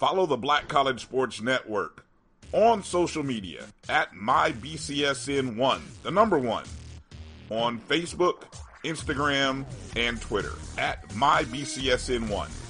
Follow the Black College Sports Network on social media at MyBCSN1, the number one, on Facebook, Instagram, and Twitter at MyBCSN1.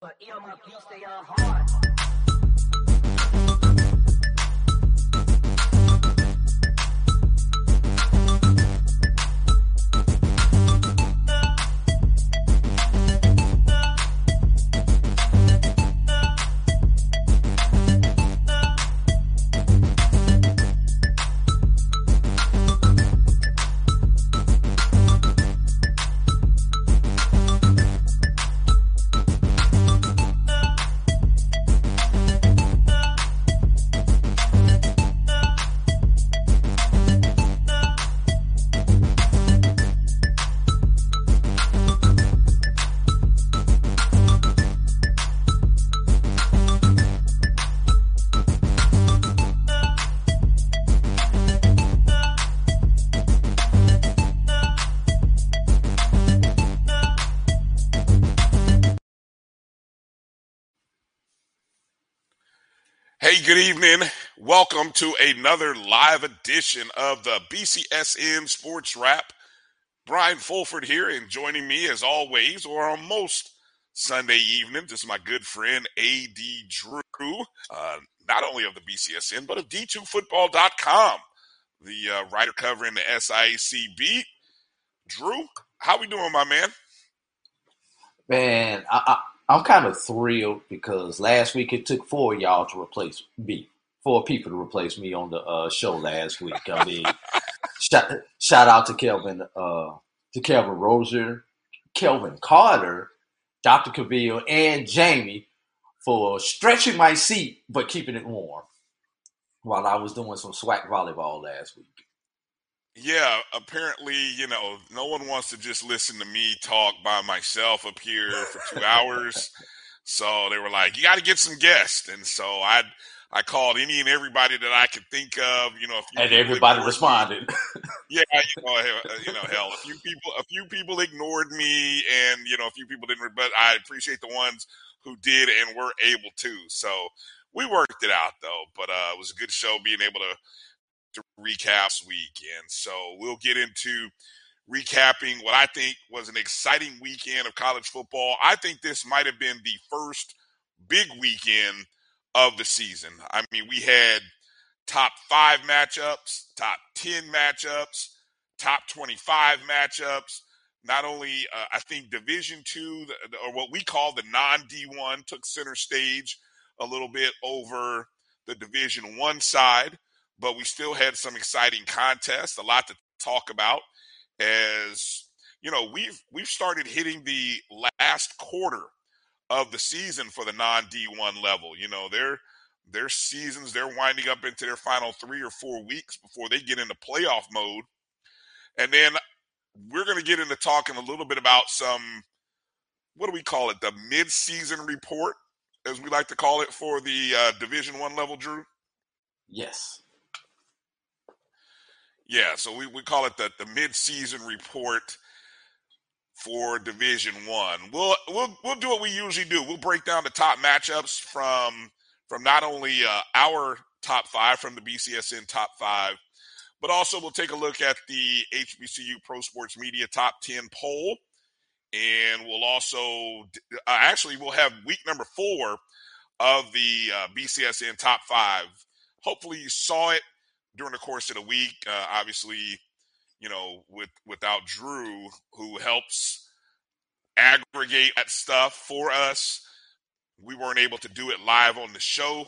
But earmuff, you stay on hard. Good evening. Welcome to another live edition of the BCSN Sports Wrap. Brian Fulford here, and joining me as always, or on most Sunday evenings, is my good friend AD Drew, uh, not only of the BCSN, but of D2Football.com, the uh, writer covering the SIAC beat. Drew, how we doing, my man? Man, I, I'm kind of thrilled because last week it took four of y'all to replace me, four people to replace me on the uh, show last week. I mean, shout, shout out to Kelvin, uh, to Kelvin Rozier, Kelvin Carter, Dr. Cavill, and Jamie for stretching my seat but keeping it warm while I was doing some swag volleyball last week. Yeah, apparently, you know, no one wants to just listen to me talk by myself up here for two hours. So they were like, "You got to get some guests," and so I, I called any and everybody that I could think of. You know, and everybody responded. yeah, you know, you know, hell, a few people, a few people ignored me, and you know, a few people didn't. But I appreciate the ones who did and were able to. So we worked it out, though. But uh, it was a good show, being able to to recap weekend. So we'll get into recapping what I think was an exciting weekend of college football. I think this might have been the first big weekend of the season. I mean, we had top five matchups, top 10 matchups, top 25 matchups. Not only, uh, I think Division two, or what we call the non D1, took center stage a little bit over the Division one side but we still had some exciting contests, a lot to talk about as you know we've we've started hitting the last quarter of the season for the non D1 level. You know, their their seasons they're winding up into their final 3 or 4 weeks before they get into playoff mode. And then we're going to get into talking a little bit about some what do we call it? The mid-season report as we like to call it for the uh, Division 1 level, Drew. Yes. Yeah, so we, we call it the, the mid-season report for Division One. We'll we'll we'll do what we usually do. We'll break down the top matchups from from not only uh, our top five from the BCSN top five, but also we'll take a look at the HBCU Pro Sports Media top ten poll, and we'll also uh, actually we'll have week number four of the uh, BCSN top five. Hopefully you saw it during the course of the week. Uh, obviously, you know, with without Drew, who helps aggregate that stuff for us, we weren't able to do it live on the show,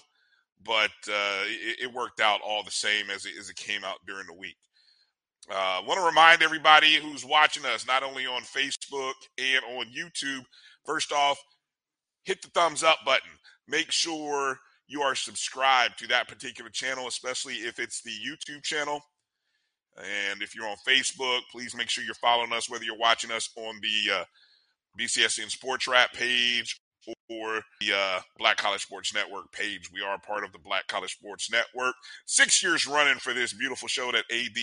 but uh, it, it, worked out all the same as it, as it came out during the week. I uh, want to remind everybody who's watching us, not only on Facebook and on YouTube, First off, hit the thumbs up button. Make sure you are subscribed to that particular channel, especially if it's the YouTube channel. And if you're on Facebook, please make sure you're following us, whether you're watching us on the uh, BCSN Sports Wrap page or the uh, Black College Sports Network page. We are part of the Black College Sports Network. Six years running for this beautiful show that AD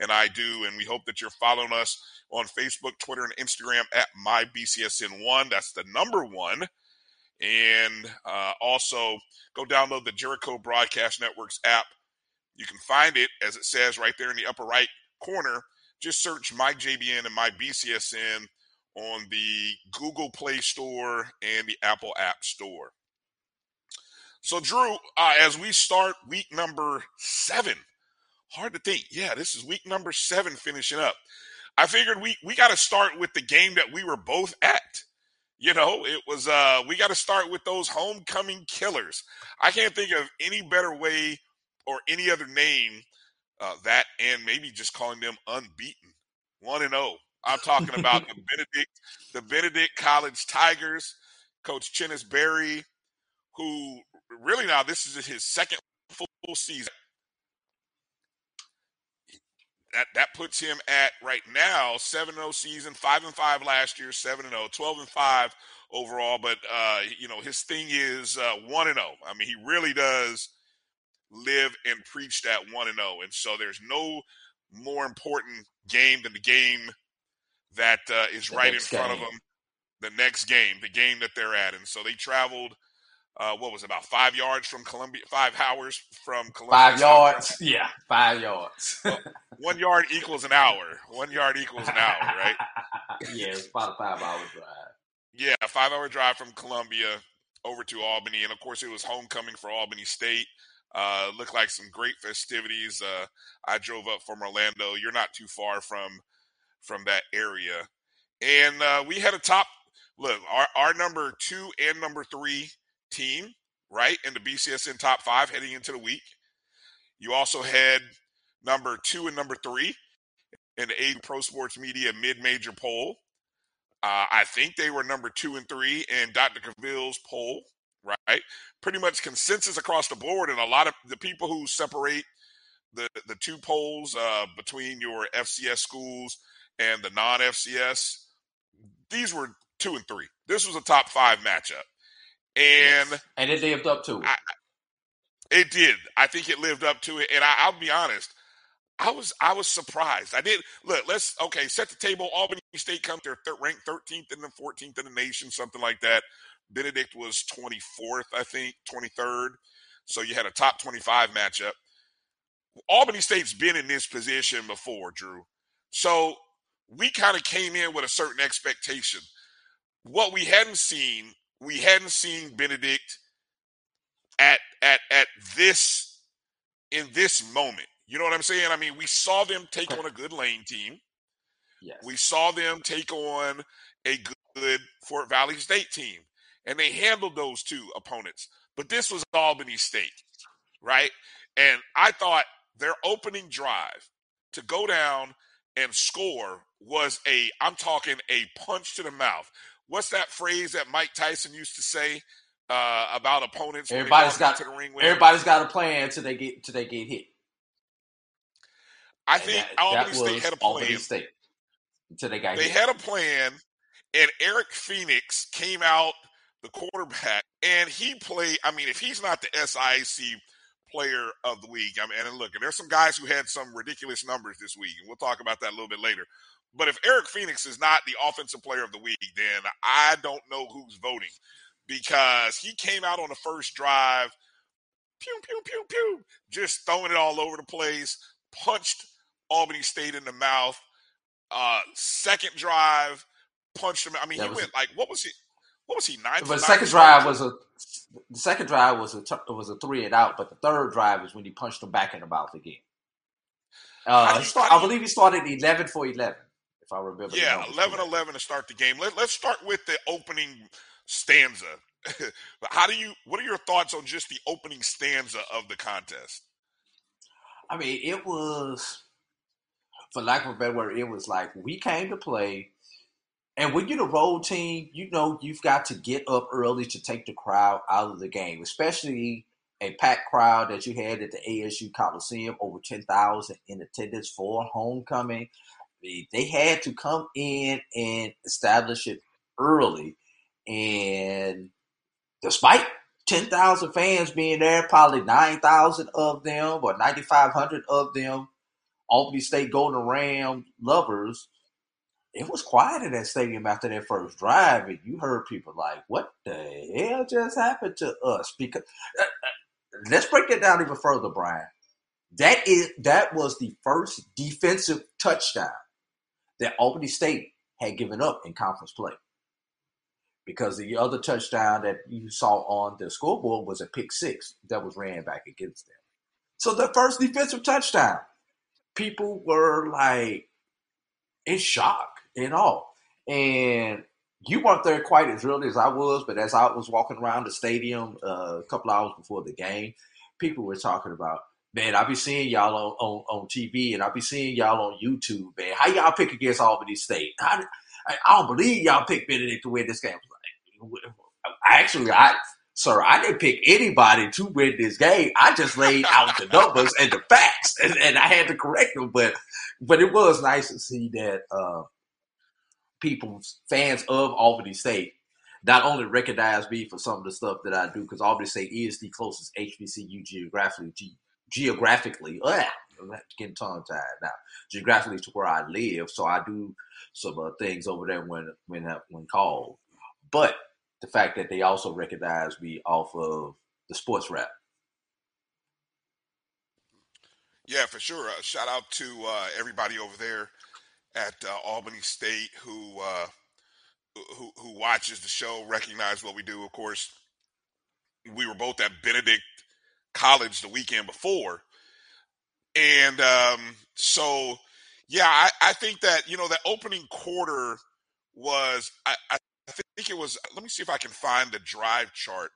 and I do, and we hope that you're following us on Facebook, Twitter, and Instagram at MyBCSN1. That's the number one. And uh, also go download the Jericho Broadcast Networks app. You can find it, as it says right there in the upper right corner. Just search my JBN and my BCSN on the Google Play Store and the Apple App Store. So, Drew, uh, as we start week number seven, hard to think. Yeah, this is week number seven finishing up. I figured we we got to start with the game that we were both at. You know, it was uh we got to start with those homecoming killers. I can't think of any better way or any other name uh, that and maybe just calling them unbeaten. 1 and 0 I'm talking about the Benedict, the Benedict College Tigers, Coach Chennis Berry, who really now this is his second full season. That that puts him at right now 7-0 season, 5 and 5 last year, 7 and 0, 12 and 5 overall, but uh, you know, his thing is uh, 1 and 0. I mean, he really does live and preach that 1 and 0. And so there's no more important game than the game that uh, is the right in front game. of them the next game, the game that they're at. And so they traveled, uh, what was it, about five yards from Columbia, five hours from Columbia. Five yards. Yeah, five yards. well, one yard equals an hour. One yard equals an hour, right? yeah, it's about a five hour drive. Yeah, a five hour drive from Columbia over to Albany. And of course, it was homecoming for Albany State. Uh, looked like some great festivities. Uh, I drove up from Orlando. You're not too far from from that area. And uh, we had a top look, our, our number two and number three team, right, in the BCSN top five heading into the week. You also had number two and number three in the A Pro Sports Media mid major poll. Uh, I think they were number two and three in Dr. Cavill's poll, right? Pretty much consensus across the board. And a lot of the people who separate the, the two polls uh, between your FCS schools and the non FCS, these were two and three. This was a top five matchup. And yes. and it lived up to it. I, it did. I think it lived up to it. And I, will be honest, I was I was surprised. I did look. Let's okay. Set the table. Albany State comes there ranked 13th and then 14th in the nation, something like that. Benedict was 24th, I think, 23rd. So you had a top 25 matchup. Albany State's been in this position before, Drew. So we kind of came in with a certain expectation. What we hadn't seen, we hadn't seen Benedict at at at this in this moment. You know what I'm saying? I mean, we saw them take on a good Lane team. Yes. We saw them take on a good Fort Valley State team, and they handled those two opponents. But this was Albany State, right? And I thought their opening drive to go down and score was a I'm talking a punch to the mouth. What's that phrase that Mike Tyson used to say uh, about opponents? Everybody's got to the ring everybody's got a plan until they get until they get hit. I and think that, Albany that State had a plan. State, until they got they hit. had a plan, and Eric Phoenix came out the quarterback, and he played. I mean, if he's not the SIC player of the week. I mean, and look, and there's some guys who had some ridiculous numbers this week, and we'll talk about that a little bit later. But if Eric Phoenix is not the offensive player of the week, then I don't know who's voting because he came out on the first drive, pew, pew, pew, pew, just throwing it all over the place, punched Albany State in the mouth. Uh, second drive, punched him. I mean, that he went like, what was he? What was he? Nine. But the second drive was a the second drive was a was a three and out, but the third drive was when he punched him back in the mouth again. Uh, I believe he started eleven for eleven, if I remember. Yeah, 11 11 to start the game. Let, let's start with the opening stanza. How do you? What are your thoughts on just the opening stanza of the contest? I mean, it was, for lack of a better word, it was like we came to play. And when you're the road team, you know you've got to get up early to take the crowd out of the game, especially a packed crowd that you had at the ASU Coliseum, over 10,000 in attendance for homecoming. They had to come in and establish it early. And despite 10,000 fans being there, probably 9,000 of them or 9,500 of them, Albany State Golden Ram lovers, it was quiet in that stadium after that first drive. And you heard people like, what the hell just happened to us? Because uh, uh, let's break that down even further, Brian. That is that was the first defensive touchdown that Albany State had given up in conference play. Because the other touchdown that you saw on the scoreboard was a pick six that was ran back against them. So the first defensive touchdown, people were like in shock and all. And you weren't there quite as early as I was, but as I was walking around the stadium uh, a couple hours before the game, people were talking about, man, I be seeing y'all on, on, on TV and I be seeing y'all on YouTube, man. How y'all pick against Albany State? I, I don't believe y'all picked Benedict to win this game. Actually, I sir, I didn't pick anybody to win this game. I just laid out the numbers and the facts, and, and, I had to correct them. But but it was nice to see that uh, people, fans of Albany State, not only recognize me for some of the stuff that I do, because Albany State is the closest HBCU geographically, ge- geographically, ugh, I'm getting tongue tied now, geographically to where I live. So I do some uh, things over there when when uh, when called. But the fact that they also recognize me off of the sports wrap. Yeah, for sure. Uh, shout out to uh, everybody over there at uh, Albany State who uh, who who watches the show, recognize what we do. Of course, we were both at Benedict College the weekend before, and um, so yeah, I, I think that you know that opening quarter was I, I think it was. Let me see if I can find the drive chart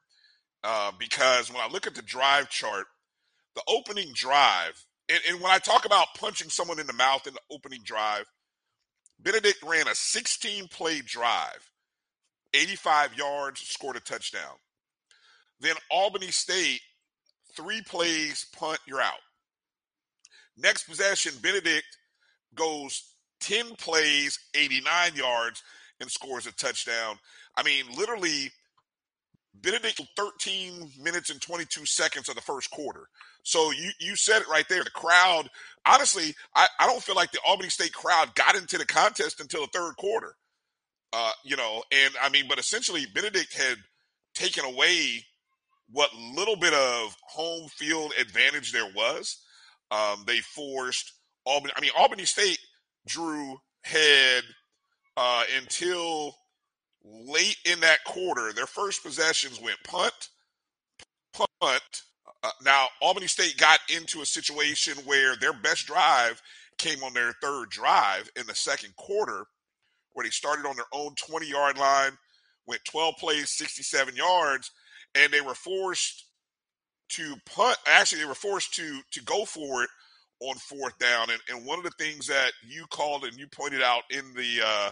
uh, because when I look at the drive chart, the opening drive, and, and when I talk about punching someone in the mouth in the opening drive, Benedict ran a 16 play drive, 85 yards, scored a touchdown. Then Albany State, three plays, punt, you're out. Next possession, Benedict goes 10 plays, 89 yards, and scores a touchdown. I mean, literally, Benedict 13 minutes and 22 seconds of the first quarter. So you you said it right there. The crowd, honestly, I, I don't feel like the Albany State crowd got into the contest until the third quarter. Uh, you know, and I mean, but essentially Benedict had taken away what little bit of home field advantage there was. Um, they forced Albany. I mean, Albany State drew head uh, until late in that quarter. Their first possessions went punt, punt. Uh, now, Albany State got into a situation where their best drive came on their third drive in the second quarter, where they started on their own 20 yard line, went 12 plays, 67 yards, and they were forced to punt. Actually, they were forced to to go for it on fourth down. And, and one of the things that you called and you pointed out in the uh,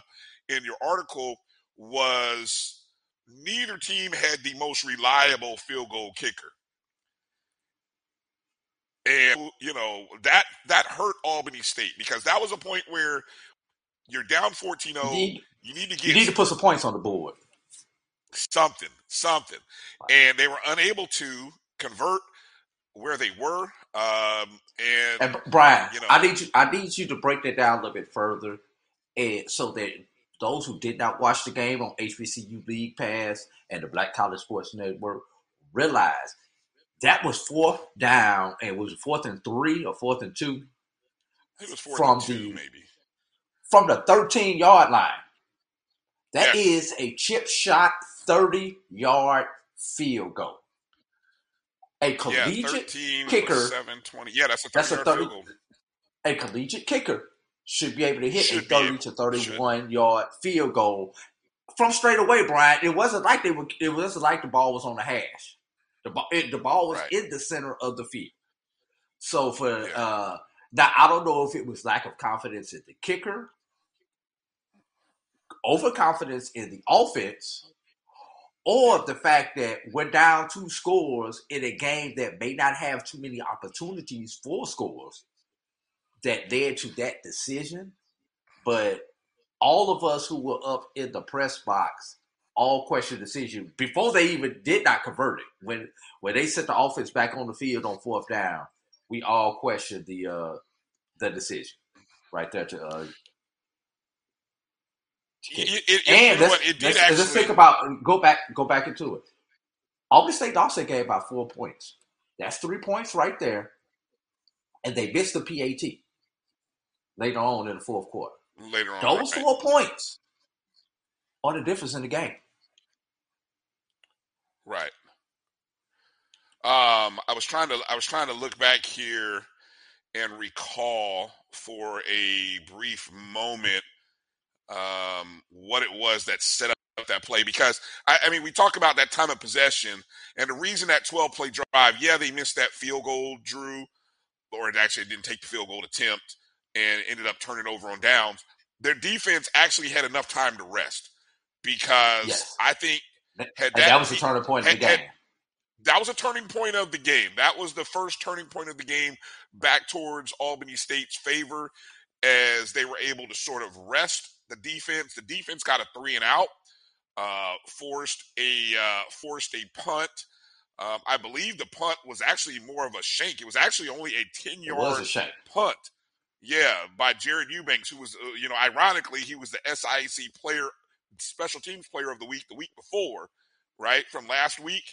in your article was neither team had the most reliable field goal kicker. And you know, that that hurt Albany State because that was a point where you're down 14-0. You need, you need to get You need to put some points on the board. Something, something. And they were unable to convert where they were. Um, and, and Brian, you know, I need you I need you to break that down a little bit further and so that those who did not watch the game on HBCU League Pass and the Black College Sports Network realize that was fourth down and was fourth and three or fourth and two. from the two, maybe from the 13 yard line. That is a chip shot 30 yard field goal. A collegiate yeah, kicker. 720. Yeah, that's a 30 that's a 30, A collegiate kicker should be able to hit should a 30 to 31 should. yard field goal from straight away, Brian. It wasn't like they were. It wasn't like the ball was on the hash. The ball, it, the ball was right. in the center of the field. So for yeah. uh, now, I don't know if it was lack of confidence in the kicker, overconfidence in the offense or the fact that we're down two scores in a game that may not have too many opportunities for scores that led to that decision. But all of us who were up in the press box all questioned the decision before they even did not convert it. When when they set the offense back on the field on fourth down, we all questioned the uh, the decision right there to uh, It, it, it, and let's, what? Let's, actually. let's think about go back go back into it. Albany State also gave about four points. That's three points right there, and they missed the PAT later on in the fourth quarter. later on. Those right. four points are the difference in the game. Right. Um, I was trying to I was trying to look back here and recall for a brief moment um, what it was that set up that play because I, I mean we talk about that time of possession and the reason that 12 play drive yeah they missed that field goal Drew or it actually didn't take the field goal attempt and ended up turning over on downs their defense actually had enough time to rest because Yes. I think That, Had that that was the turning point in the had- game. that was a turning point of the game. That was the first turning point of the game back towards Albany State's favor as they were able to sort of rest the defense. The defense got a three and out, uh, forced a uh, forced a punt. Um, I believe the punt was actually more of a shank. It was actually only a ten yard punt. Yeah, by Jared Eubanks, who was, uh, you know, ironically, he was the SIAC player, special teams player of the week the week before, right, from last week.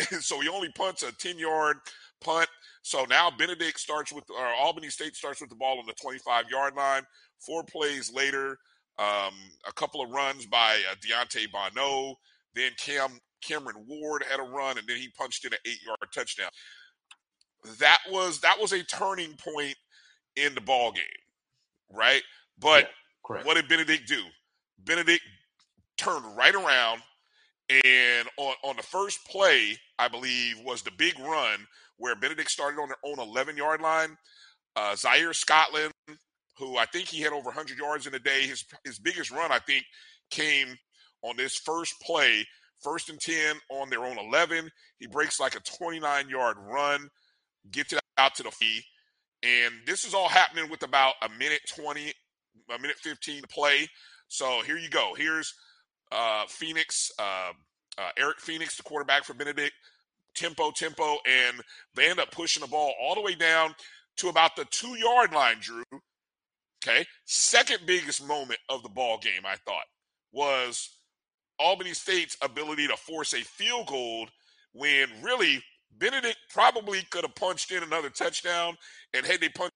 so he only punts a 10 yard punt. So now Benedict starts with, or Albany State starts with the ball on the 25 yard line. Four plays later, um, a couple of runs by uh, Deontay Bonneau. Then Cam Cameron Ward had a run, and then he punched in an eight yard touchdown. That was that was a turning point in the ball game, right? But Yeah, what did Benedict do? Benedict turned right around and on, on the first play, I believe, was the big run where Benedict started on their own 11 yard line. Uh, Zaire Scotland, who I think he had over 100 yards in a day, his, his biggest run, I think, came on this first play, first and 10 on their own 11. He breaks like a 29 yard run, gets it out to the fee. And this is all happening with about a minute 20, a minute 15 to play. So here you go. Here's uh, Phoenix, uh, uh, Eric Phoenix, the quarterback for Benedict. Tempo, tempo, and they end up pushing the ball all the way down to about the two yard line, Drew. Okay. Second biggest moment of the ball game, I thought, was Albany State's ability to force a field goal when really Benedict probably could have punched in another touchdown. And had they punched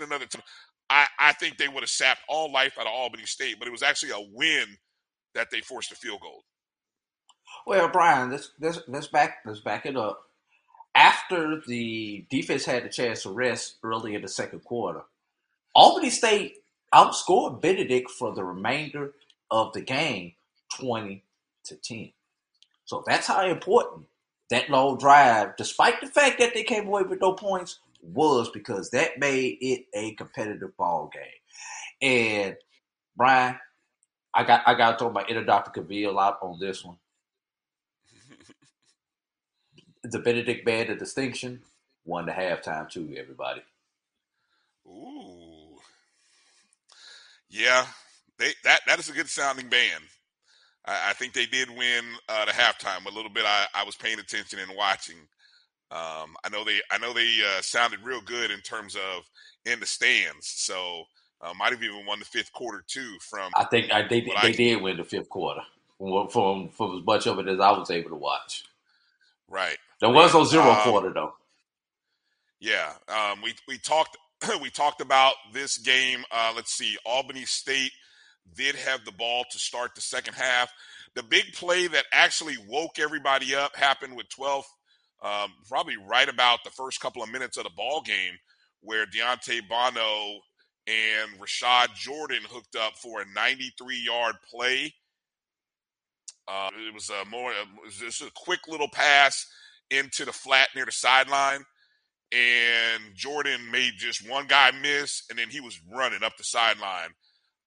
in another touchdown, I, I think they would have sapped all life out of Albany State. But it was actually a win that they forced a field goal. Well, Brian, let's let's let's back let's back it up. After the defense had the chance to rest early in the second quarter, Albany State outscored Benedict for the remainder of the game, twenty to ten. So that's how important that long drive, despite the fact that they came away with no points, was because that made it a competitive ball game. And Brian, I got I got to throw my inner Dr. Cavill out on this one. the Benedict Band of Distinction won the halftime too, everybody. Ooh. Yeah, they that that is a good sounding band. I, I think they did win uh, the halftime. A little bit, I, I was paying attention and watching. Um, I know they I know they uh, sounded real good in terms of in the stands. So uh, might have even won the fifth quarter too. From I think I, they they I- did win the fifth quarter from, from from as much of it as I was able to watch. right, There was no zero Um, quarter though. Yeah, um, we we talked we talked about this game. Uh, let's see, Albany State did have the ball to start the second half. The big play that actually woke everybody up happened with 12, um, probably right about the first couple of minutes of the ball game, where Deontay Bono and Rashad Jordan hooked up for a 93 yard play. Uh, it was a more, it was just a quick little pass into the flat near the sideline and Jordan made just one guy miss, and then he was running up the sideline.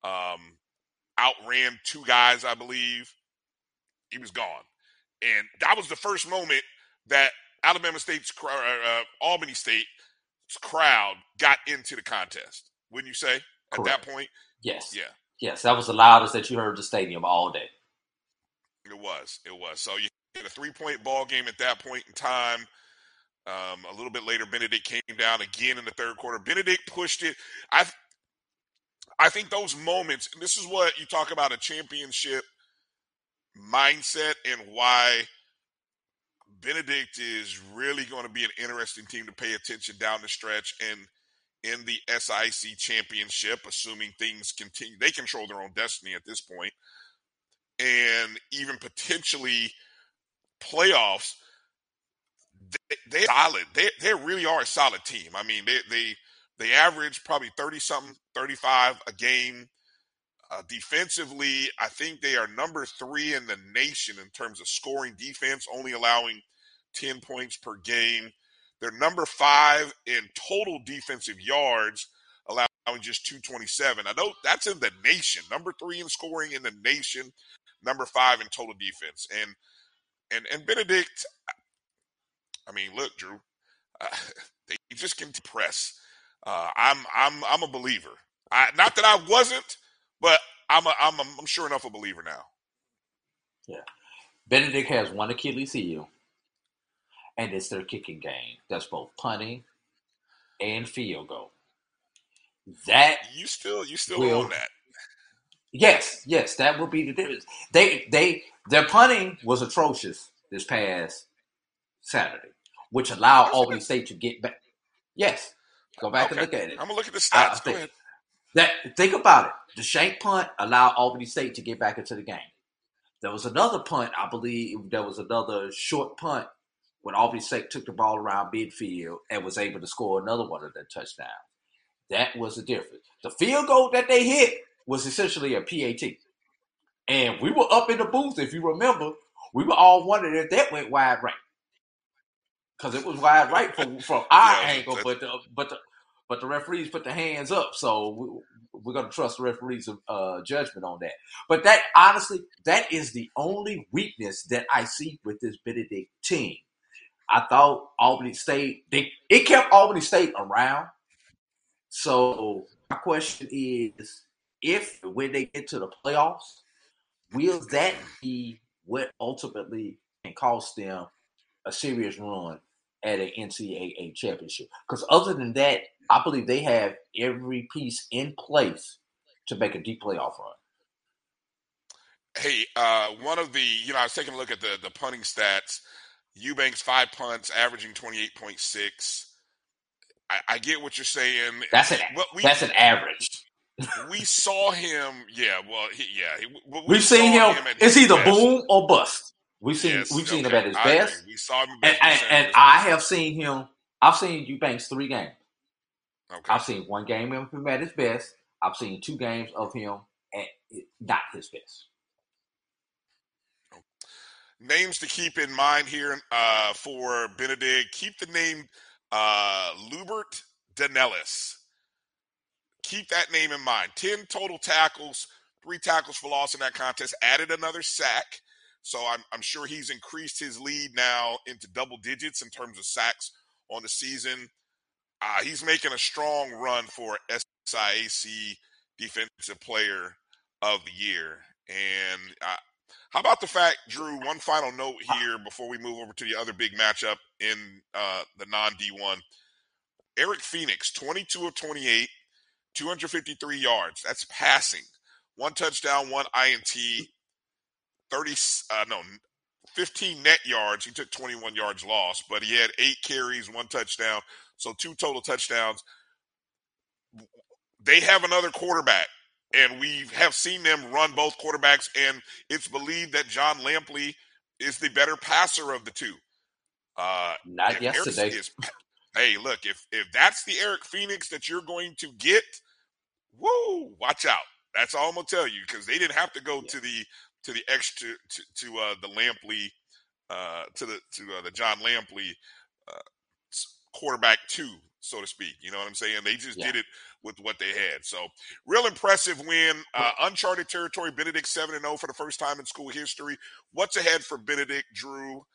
Um, outran two guys, I believe. He was gone, and that was the first moment that Alabama State's uh, uh, Albany State's crowd got into the contest. Wouldn't you say at Correct. that point? Yes. Yeah, Yes, that was the loudest that you heard the stadium all day. it was. It was. So you had a three point ball game at that point in time. Um, a little bit later, Benedict came down again in the third quarter. Benedict pushed it. I, I think those moments. This is what you talk about a championship mindset and why Benedict is really going to be an interesting team to pay attention down the stretch and in the SIC championship, assuming things continue. They control their own destiny at this point, and even potentially playoffs. They, they're solid. They they really are a solid team. I mean, they they they average probably thirty something, thirty five a game. Uh, defensively, I think they are number three in the nation in terms of scoring defense, only allowing 10 points per game. They're number five in total defensive yards, allowing just 227. I know that's in the nation. Number three in scoring in the nation, number five in total defense. And and and Benedict, I mean, look, Drew, uh, they just can press. Uh, I'm I'm I'm a believer. I, not that I wasn't, but I'm a, I'm a, I'm sure enough a believer now. Yeah, Benedict has one Achilles heel, and it's their kicking game. That's both punting and field goal. That You still you still Will. own that. yes, yes, that would be the difference. They they their punting was atrocious this past Saturday, which allowed Albany State to get back. Yes, go back and look at it. I'm gonna look at the I- I stats. Think-. That think about it. The shank punt allowed Albany State to get back into the game. There was another punt, I believe. There was another short punt when Albany State took the ball around midfield and was able to score another one of their touchdowns. That was the difference. The field goal that they hit was essentially a PAT, and we were up in the booth. If you remember, we were all wondering if that went wide right because it was wide right from, from our Yeah, angle, but the, but the, but the referees put their hands up, so we, we're going to trust the referees' uh, judgment on that. But that honestly, that is the only weakness that I see with this Benedict team. I thought Albany State they it kept Albany State around. So my question is, if when they get to the playoffs, will that be what ultimately can cost them a serious run at an NCAA championship? Because other than that, I believe they have every piece in place to make a deep playoff run. Hey, uh, one of the you know I was taking a look at the the punting stats. Eubanks five punts, averaging twenty eight point six. I, I get what you're saying. That's an we that's an average. we saw him. Yeah, well, he, yeah. He, we We've seen him. It's his either best. boom or bust. We've seen Yes, we've seen okay, him at his I agree. best, We saw him and, and, we saw him and I have seen him. I've seen Eubanks three games. Okay. I've seen one game of him at his best. I've seen two games of him at not his best. Names to keep in mind here uh, for Benedict. Keep the name uh, Lubert Danellis. Keep that name in mind. 10 total tackles, three tackles for loss in that contest, added another sack. So I'm, I'm sure he's increased his lead now into double digits in terms of sacks on the season. Uh, he's making a strong run for SIAC Defensive Player of the Year. And uh, how about the fact, Drew? One final note here before we move over to the other big matchup in uh, the non D1. Eric Phoenix, 22 of 28, 253 yards. That's passing. One touchdown, one INT, 30, uh, no, 15 net yards. He took 21 yards lost, but he had eight carries, one touchdown. So two total touchdowns. They have another quarterback and we have seen them run both quarterbacks, and it's believed that John Lampley is the better passer of the two. Uh, Not yesterday. is- hey, look, if if that's the Eric Phoenix that you're going to get, woo, watch out. That's all I'm gonna tell you because they didn't have to go Yeah. to the to the extra to, to uh, the Lampley uh, to the to uh, the John Lampley uh, quarterback two. so to speak. You know what I'm saying? They just Yeah. did it with what they had. So, real impressive win. Uh, uncharted territory. Benedict seven and zero for the first time in school history. What's ahead for Benedict, Drew?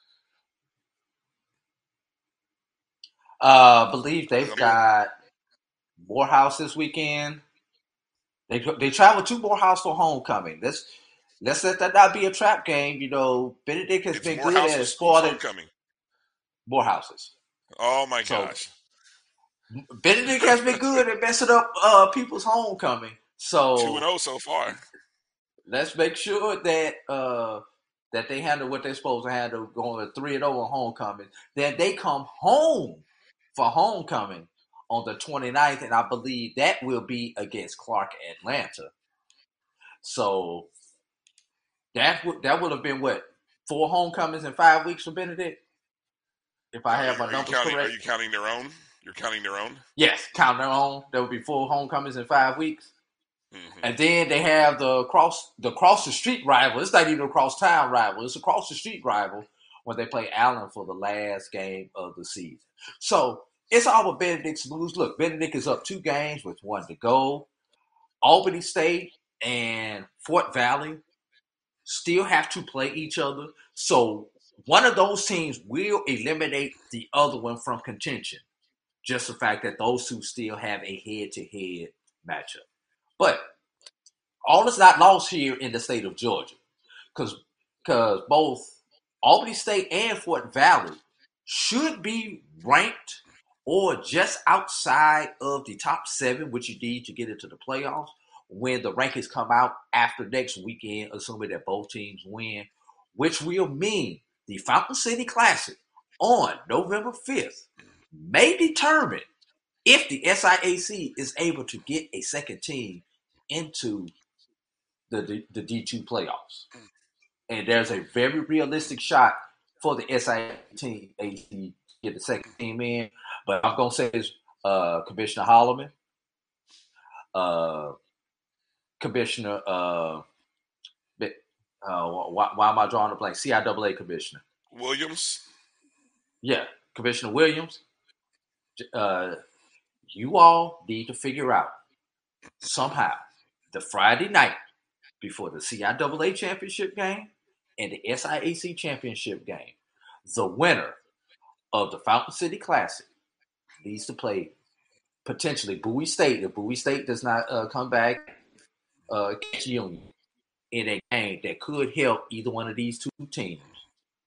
Uh, believe they've got Morehouse this weekend. They they travel to Morehouse for homecoming. Let's let's let that not be a trap game. You know, Benedict has It's been good at spoiling homecoming. Morehouses. Oh my So- gosh! Benedict has been good at messing up uh, people's homecoming. So Two and zero so far. let's make sure that uh, that they handle what they're supposed to handle, going to three and zero on homecoming. That they come home for homecoming on the 29th, and I believe that will be against Clark Atlanta. So that would that would have been what four homecomings in five weeks for Benedict, if I have my are numbers counting? correct. Are you counting their own? You're counting their own. Yes, count their own. There would be four homecomings in five weeks. Mhm. And then they have the cross the cross the street rival. It's not even a cross town rival. It's a cross the street rival when they play Allen for the last game of the season. So it's all with Benedict's moves. Look, Benedict is up two games with one to go. Albany State and Fort Valley still have to play each other. So one of those teams will eliminate the other one from contention. Just the fact that those two still have a head to head matchup. But all is not lost here in the state of Georgia. Because because both Albany State and Fort Valley should be ranked or just outside of the top seven, which you need to get into the playoffs when the rankings come out after next weekend, assuming that both teams win, which will mean the Fountain City Classic on November 5th may determine if the SIAC is able to get a second team into the, the, the D2 playoffs. And there's a very realistic shot for the SIAC team to get the second team in. But I'm going to say is uh, Commissioner Holloman, uh, Commissioner, uh, uh, why, why am I drawing a blank? CIAA Commissioner. Williams. Yeah, Commissioner Williams. Uh, you all need to figure out somehow the Friday night before the CIAA championship game and the SIAC championship game, the winner of the Fountain City Classic needs to play potentially Bowie State. If Bowie State does not uh, come back uh, Union in a game that could help either one of these two teams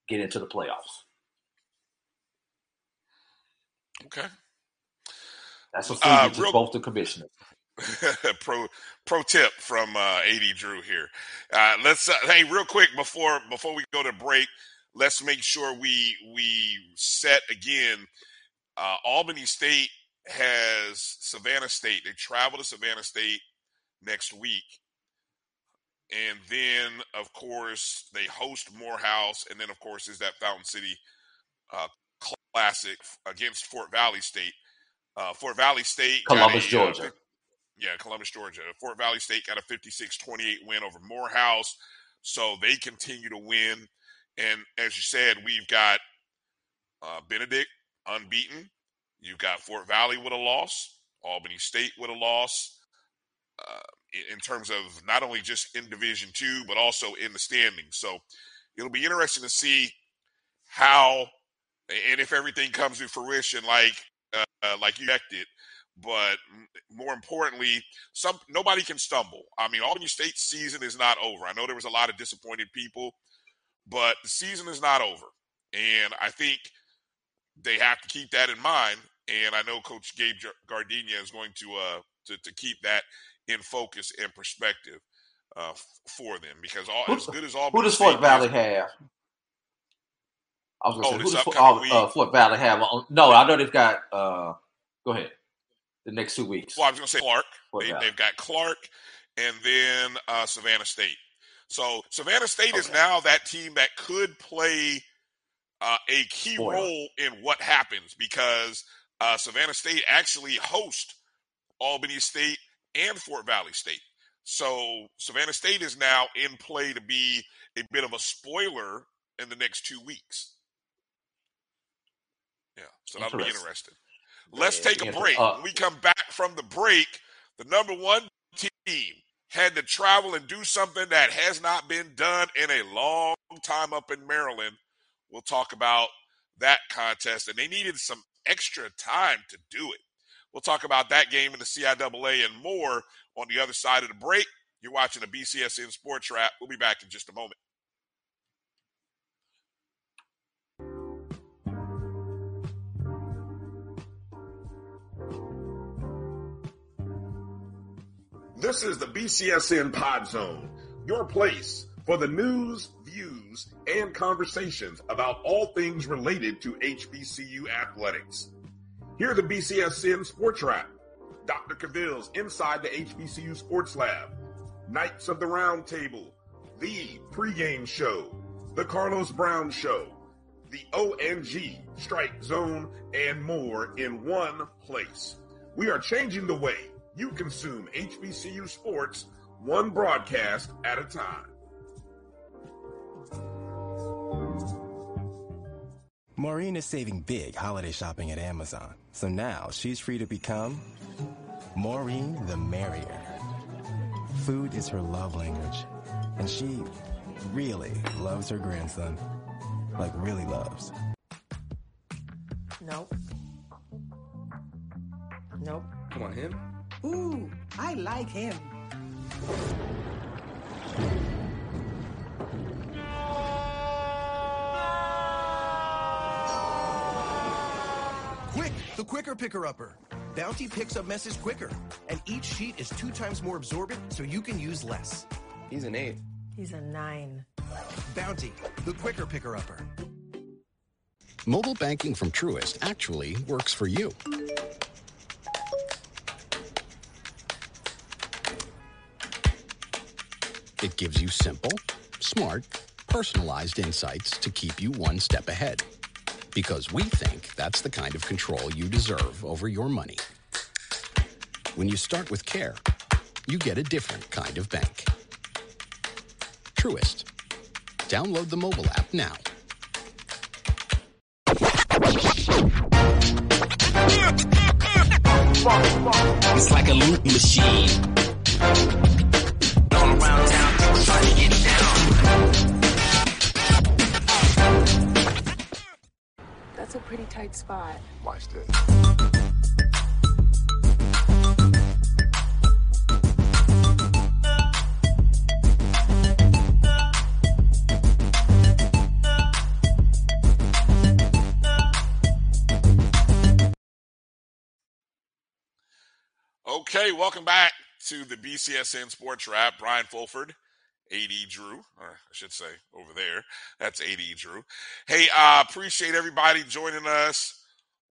get into the playoffs. Okay. That's a Uh, real- both the commissioners. pro pro tip from uh, AD Drew here. Uh, let's uh, hey real quick before before we go to break, let's make sure we we set again. Uh, Albany State has Savannah State. They travel to Savannah State next week, and then of course they host Morehouse, and then of course is that Fountain City uh, Classic against Fort Valley State. Uh, Fort Valley State, Columbus, a, uh, Georgia. yeah, Columbus, Georgia. Fort Valley State got a 56-28 win over Morehouse, so they continue to win. And as you said, we've got uh, Benedict unbeaten. You've got Fort Valley with a loss, Albany State with a loss. Uh, in- terms of not only just in Division Two, but also in the standings. So it'll be interesting to see how and if everything comes to fruition like uh, uh, like you expected. But more importantly, some nobody can stumble. I mean, Albany State season is not over. I know there was a lot of disappointed people, but the season is not over, and I think they have to keep that in mind. And I know Coach Gabe Giardina is going to uh to, to keep that in focus and perspective uh, for them because all Who- as good as all Who does State Fort Valley have? I was Oh, going to say, who does Fort, upcoming uh? Fort Valley have? No, I know they've got. Uh, go ahead. The next two weeks. Well, I was going to say Clark. Fort They, they've got Clark and then uh, Savannah State. So Savannah State is now that team that could play uh, a key Spoiler. role in what happens because uh, Savannah State actually host Albany State and Fort Valley State. So Savannah State is now in play to be a bit of a spoiler in the next two weeks. Yeah, so that'll be Interesting. Let's take a break. uh, when we come back from the break, the number one team had to travel and do something that has not been done in a long time up in Maryland. We'll talk about that contest, and they needed some extra time to do it. We'll talk about that game in the CIAA and more on the other side of the break. You're watching the BCSN Sports Wrap. We'll be back in just a moment. This is the BCSN Pod Zone, your place for the news, views, and conversations about all things related to HBCU athletics. Here are the BCSN Sports Wrap, Dr. Cavill's Inside the HBCU Sports Lab, Knights of the Round Table, the pregame show, the Carlos Brown Show, the ONG Strike Zone, and more in one place. We are changing the way you consume HBCU sports one broadcast at a time. Maureen is saving big holiday shopping at Amazon, so now she's free to become Maureen the Merrier. Food is her love language, and she really loves her grandson. Like, really loves. Nope. Nope. Come on, him? Ooh, I like him. Quick, the quicker picker upper. Bounty picks up messes quicker, and each sheet is two times more absorbent so you can use less. He's an eight. He's a nine. Bounty, the quicker picker upper. Mobile banking from Truist actually works for you. It gives you simple, smart, personalized insights to keep you one step ahead. Because we think that's the kind of control you deserve over your money. When you start with care, you get a different kind of bank. Truist. Download the mobile app now. It's like a loot machine. Welcome back to the BCSN Sports Wrap. Brian Fulford, AD Drew, or I should say over there. That's AD Drew. Hey, uh, appreciate everybody joining us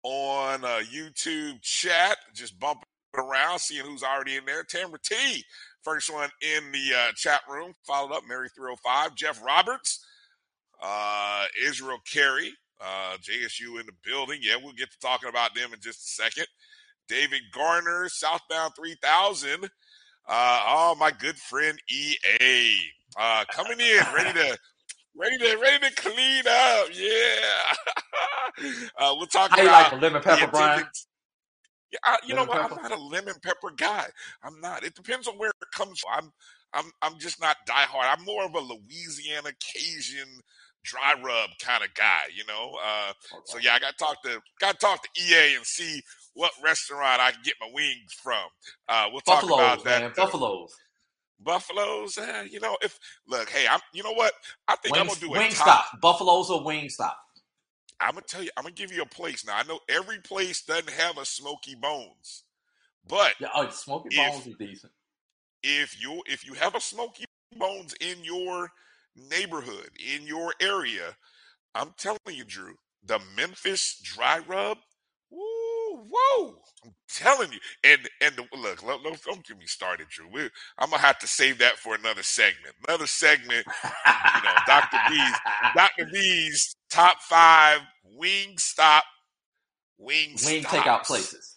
on uh, YouTube chat. Just bumping around, seeing who's already in there. Tamara T, first one in the uh, chat room. Followed up, Mary 305. Jeff Roberts, uh, Israel Carey, uh, JSU in the building. Yeah, we'll get to talking about them in just a second. David Garner, Southbound 3000. Uh, oh, my good friend EA uh, coming in, ready to, ready to, ready to clean up. Yeah, uh, we'll talk How you like a lemon pepper, Brian? Yeah, I, you Lemon know what? pepper? I'm not a lemon pepper guy. I'm not. It depends on where it comes from. I'm, I'm, I'm just not diehard. I'm more of a Louisiana Cajun dry rub kind of guy. You know. Uh, so yeah, I got to talk to, got to talk to EA and see what restaurant I can get my wings from. Uh, we'll talk Buffaloes, about that. man. Buffaloes. Buffaloes, eh, you know, if look, hey, I'm, you know what? I think I'm gonna do a wing top. stop. Buffaloes or wing stop. I'm gonna tell you, I'm gonna give you a place. Now I know every place doesn't have a Smokey Bones, but Yeah, oh, Smokey if- Bones is decent. if you if you have a Smokey Bones in your neighborhood, in your area, I'm telling you, Drew, the Memphis Dry Rub, whoa! I'm telling you, and and the, look, look, look, don't get me started, Drew. We, I'm gonna have to save that for another segment. Another segment, you know, Doctor B's, Doctor B's top five wing stop, wing Wing stops. takeout places.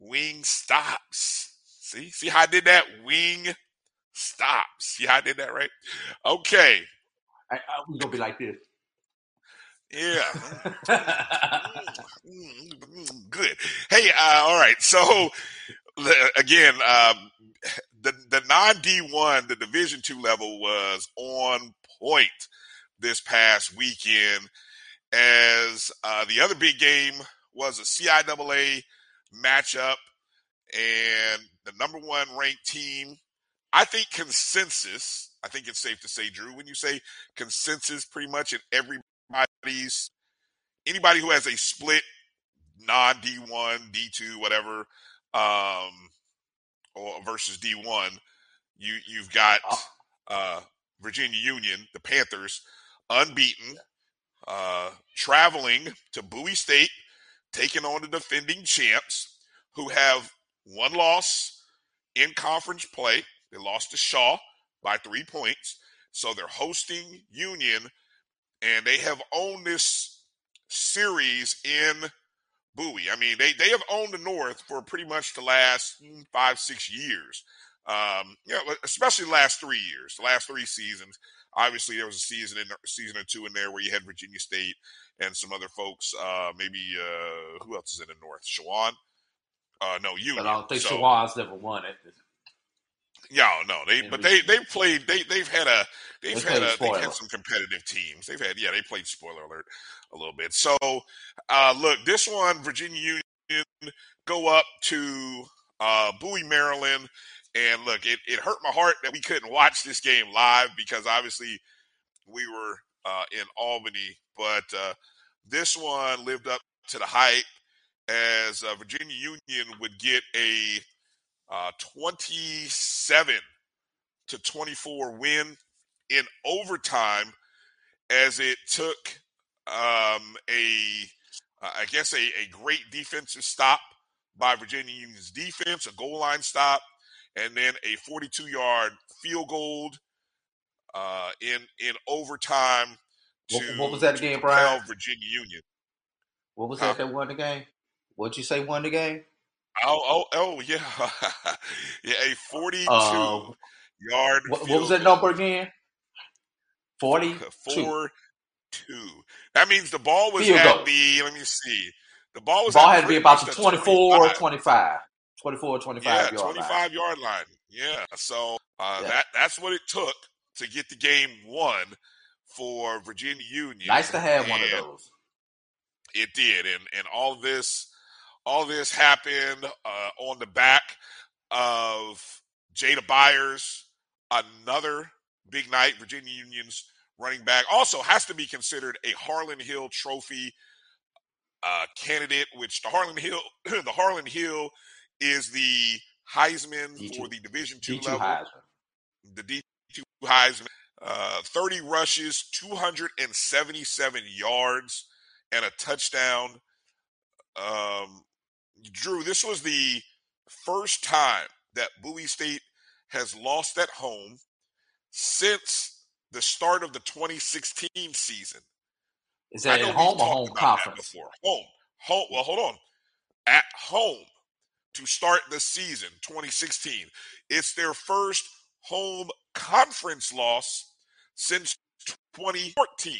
Wing stops. See, see how I did that? Wing stops. See how I did that right? Okay. I, I, we gonna be like this. Yeah. Good. Hey, uh, all right. So again, um, the the non D one, the Division two level was on point this past weekend. As uh, the other big game was a CIAA matchup, and the number one ranked team. I think consensus. I think it's safe to say, Drew, when you say consensus, pretty much in everybody's anybody who has a split non D one, D two, whatever, um, or versus D one, you you've got uh, Virginia Union, the Panthers, unbeaten, uh, traveling to Bowie State, taking on the defending champs, who have one loss in conference play. They lost to Shaw by three points, so they're hosting Union, and they have owned this series in Bowie. I mean, they they have owned the North for pretty much the last mm, five six years. Um, you know, especially the last three years, the last three seasons. Obviously, there was a season in season or two in there where you had Virginia State and some other folks. Uh, maybe uh, who else is in the North? Chowan. Uh, no, you. But I don't think So- Chowan's never won it. Yeah, no, they but they they played they they've had a they've They had a they've had some competitive teams. They've had yeah they played spoiler alert a little bit. So uh, look, this one Virginia Union go up to uh, Bowie, Maryland, and look, it, it hurt my heart that we couldn't watch this game live because obviously we were uh, in Albany, but uh, this one lived up to the hype as uh, Virginia Union would get a uh, 27 to 24 win in overtime as it took um, a, uh, I guess, a, a great defensive stop by Virginia Union's defense, a goal line stop, and then a 42 yard field goal uh, in in overtime to, What, what was that again, Brian? Virginia Union. What was that that won the game? What'd you say won the game? Oh, oh, oh, yeah, yeah, a 42 Uh, yard. what, what was that number again? Forty two. Four two. That means the ball was Field at goal. the. Let me see. The ball was Ball at had to be about the the 24 or 25. 25. 24 or 25 Yeah, yard line. 25 yard line. Yeah. So uh, Yeah. that that's what it took to get the game won for Virginia Union. Nice to have one of those. It did, and and all this, all this happened uh, on the back of Jada Byers, another big night. Virginia Union's running back also has to be considered a Harlan Hill Trophy uh, candidate, which the Harlan Hill, the Harlan Hill is the Heisman for D2. the Division two D2 level Heisman. the D2 Heisman, uh, 30 rushes, 277 yards, and a touchdown. Um, Drew, this was the first time that Bowie State has lost at home since the start of the 2016 season. Is that at home or home conference? before. Home, home. Well, hold on. At home to start the season, 2016. It's their first home conference loss since 2014.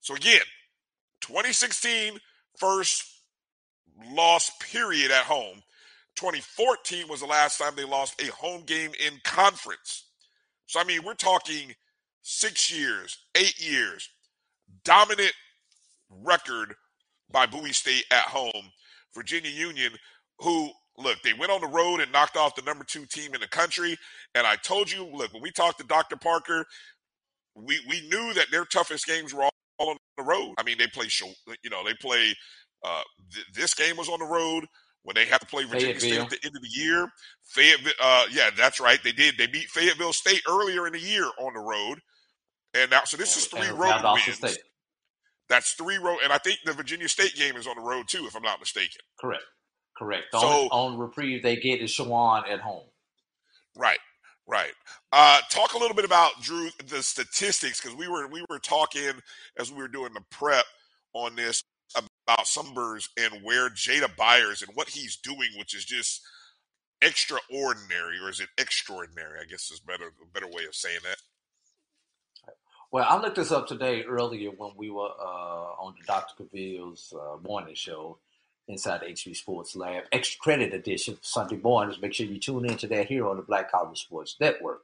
So again, 2016 first loss period at home. 2014 was the last time they lost a home game in conference. So I mean, we're talking six years, eight years, dominant record by Bowie State at home. Virginia Union, who look, they went on the road and knocked off the number two team in the country. And I told you, look, when we talked to Dr. Parker, we we knew that their toughest games were all, on the road. I mean, they play, you know, they play. Uh, th- this game was on the road when they had to play Virginia State at the end of the year. Fayetteville, uh, yeah, that's right. They did. They beat Fayetteville State earlier in the year on the road, and now so this is three road wins. State. That's three road, and I think the Virginia State game is on the road too, if I'm not mistaken. Correct. Correct. The So- only, only reprieve they get is Chowan at home. Right, right. Uh, talk a little bit about Drew the statistics because we were we were talking as we were doing the prep on this about numbers and where Jada Byers and what he's doing, which is just extraordinary, or is it extraordinary? I guess is better a better way of saying that. Well, I looked this up today earlier when we were uh, on the Dr. Cavill's uh, morning show inside the HB Sports Lab, extra credit edition Sunday mornings. Make sure you tune into that here on the Black College Sports Network.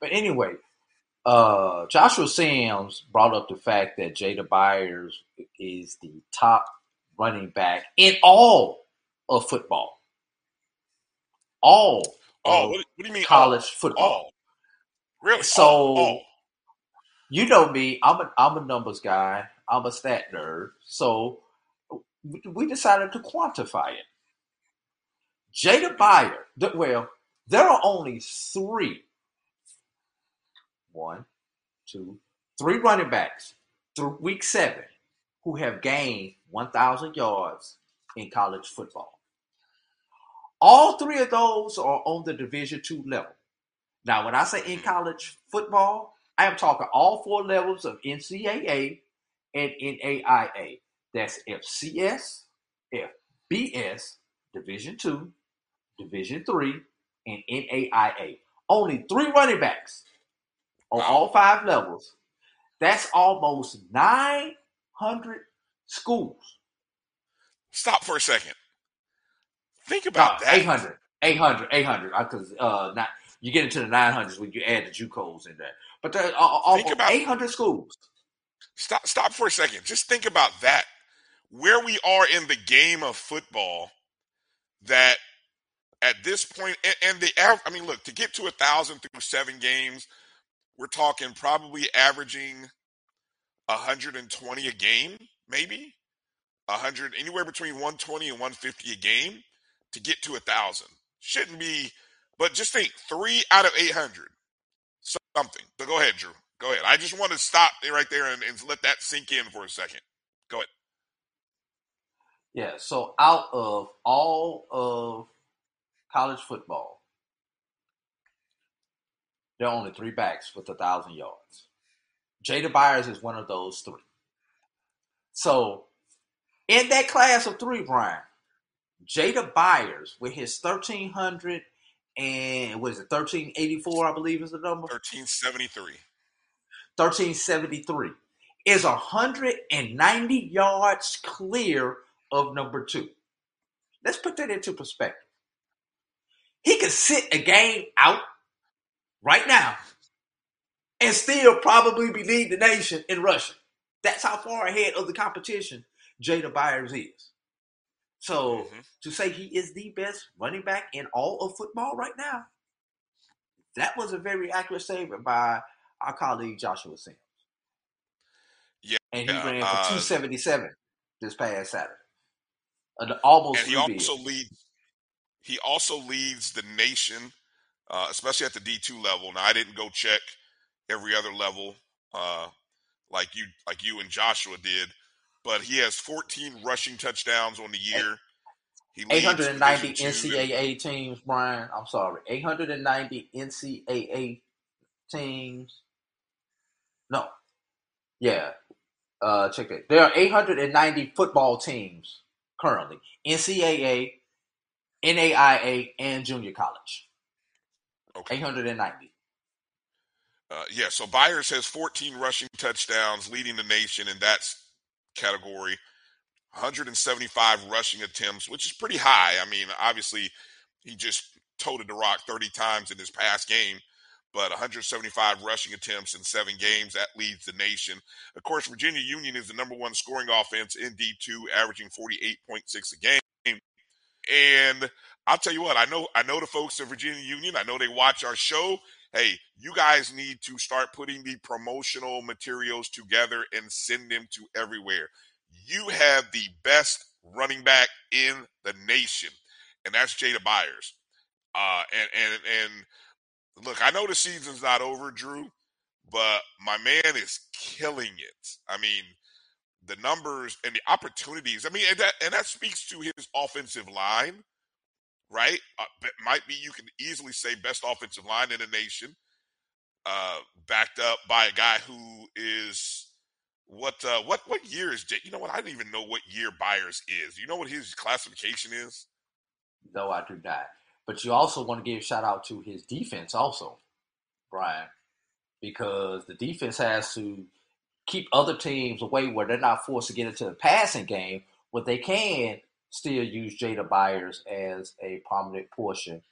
But anyway, uh, Joshua Sims brought up the fact that Jada Byers is the top running back in all of football. All. Oh, what, do you mean? college all? football. All. Really? So you know me, I'm a I'm a numbers guy. I'm a stat nerd. So we- decided to quantify it. Jada Byer, th- well, there are only three, one, two, three running backs through week seven who have gained 1,000 yards in college football. All three of those are on the Division two level. Now, when I say in college football, I am talking all four levels of NCAA and NAIA. That's FCS, FBS, Division two, Division three, and NAIA. Only three running backs on all five levels. That's almost 900 schools. Stop for a second. Think about No, that. 800, 800, 800. Because uh, not, you get into the 900s when you add the JUCOs in there. But there are almost Think about- 800 schools. Stop stop for a second. Just think about that. Where we are in the game of football that at this point and, and the I mean look, to get to a thousand through seven games, we're talking probably averaging 120 a game, maybe. 100 anywhere between 120 and 150 a game to get to a thousand. Shouldn't be but just think three out of 800 something. But go ahead, Drew. Go ahead. I just want to stop right there and, and let that sink in for a second. Go ahead. Yeah, so out of all of college football, there are only three backs with a thousand yards. Jada Byers is one of those three. So, in that class of three, Brian, Jada Byers with his thirteen hundred and was it, thirteen eighty four, I believe is the number. 1373. 1373 is 190 yards clear of number two. Let's put that into perspective. He could sit a game out right now and still probably be leading the nation in rushing. That's how far ahead of the competition Jada Byers is. So to say he is the best running back in all of football right now, that was a very accurate statement by our colleague Joshua Sims. Yeah. And he ran for uh, 277 this past Saturday. An almost and he also leads he also leads the nation, uh, especially at the D two level. Now I didn't go check every other level uh, like you like you and Joshua did, but he has 14 rushing touchdowns on the year. He 890 NCAA teams, Brian. I'm sorry. 890 NCAA teams. No. Yeah. Uh, check that. There are 890 football teams currently. NCAA, NAIA, and junior college. Okay. 890. Uh, yeah, so Byers has 14 rushing touchdowns, leading the nation in that category. 175 rushing attempts, which is pretty high. I mean, obviously, he just toted the rock 30 times in his past game, but 175 rushing attempts in seven games that leads the nation. Of course, Virginia Union is the number one scoring offense in D2, averaging 48.6 a game. And I'll tell you what, I know I know the folks at Virginia Union. I know they watch our show. Hey, you guys need to start putting the promotional materials together and send them to everywhere. You have the best running back in the nation, and that's Jada Byers. Uh, and and and look, I know the season's not over, Drew, but my man is killing it. I mean, the numbers and the opportunities. I mean, and that and that speaks to his offensive line, right? Uh, might be you can easily say best offensive line in the nation, uh, backed up by a guy who is what uh, what what year is Jay? You know what? I don't even know what year Byers is. You know what his classification is? No, I do not. But you also want to give shout out to his defense, also, Brian. because the defense has to keep other teams away where they're not forced to get into the passing game, but they can still use Jada Byers as a prominent portion